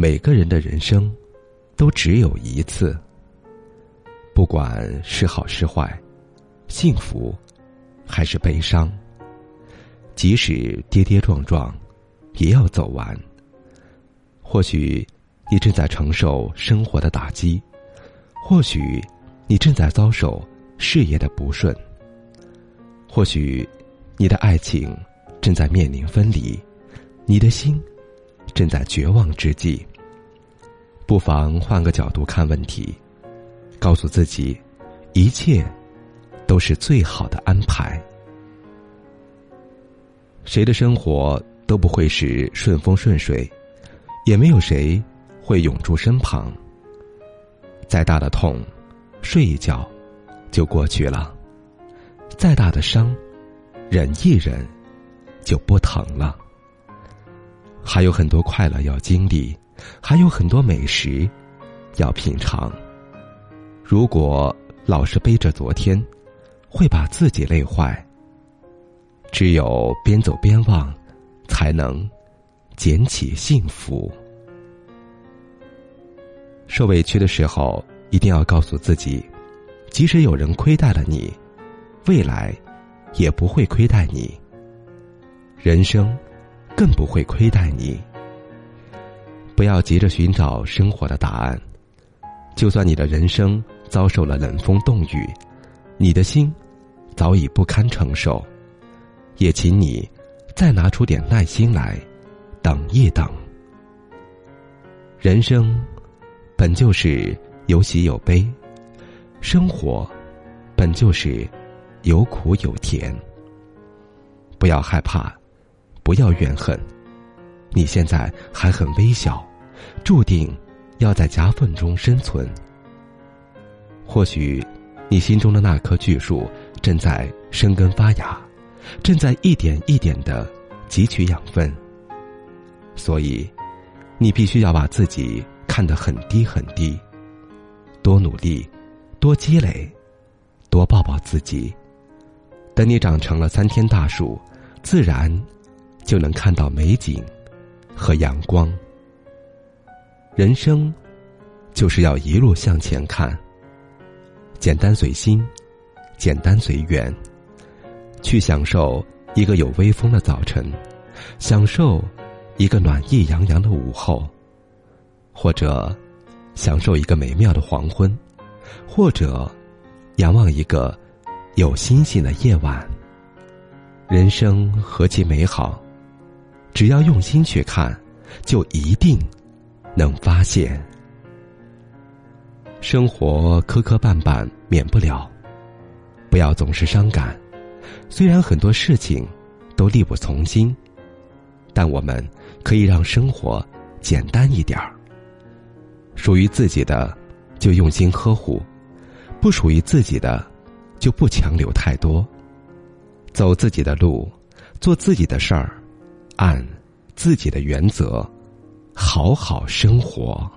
每个人的人生，都只有一次。不管是好是坏，幸福，还是悲伤，即使跌跌撞撞，也要走完。或许，你正在承受生活的打击；或许，你正在遭受事业的不顺；或许，你的爱情正在面临分离，你的心。正在绝望之际，不妨换个角度看问题，告诉自己，一切都是最好的安排。谁的生活都不会是顺风顺水，也没有谁会永驻身旁。再大的痛，睡一觉就过去了；再大的伤，忍一忍就不疼了。还有很多快乐要经历，还有很多美食要品尝。如果老是背着昨天，会把自己累坏。只有边走边忘，才能捡起幸福。受委屈的时候，一定要告诉自己，即使有人亏待了你，未来也不会亏待你。人生。更不会亏待你。不要急着寻找生活的答案，就算你的人生遭受了冷风冻雨，你的心早已不堪承受，也请你再拿出点耐心来，等一等。人生本就是有喜有悲，生活本就是有苦有甜。不要害怕。不要怨恨，你现在还很微小，注定要在夹缝中生存。或许，你心中的那棵巨树正在生根发芽，正在一点一点的汲取养分。所以，你必须要把自己看得很低很低，多努力，多积累，多抱抱自己。等你长成了参天大树，自然。就能看到美景和阳光。人生就是要一路向前看，简单随心，简单随缘，去享受一个有微风的早晨，享受一个暖意洋洋的午后，或者享受一个美妙的黄昏，或者仰望一个有星星的夜晚。人生何其美好！只要用心去看，就一定能发现。生活磕磕绊绊免不了，不要总是伤感。虽然很多事情都力不从心，但我们可以让生活简单一点儿。属于自己的就用心呵护，不属于自己的就不强留太多。走自己的路，做自己的事儿。按自己的原则，好好生活。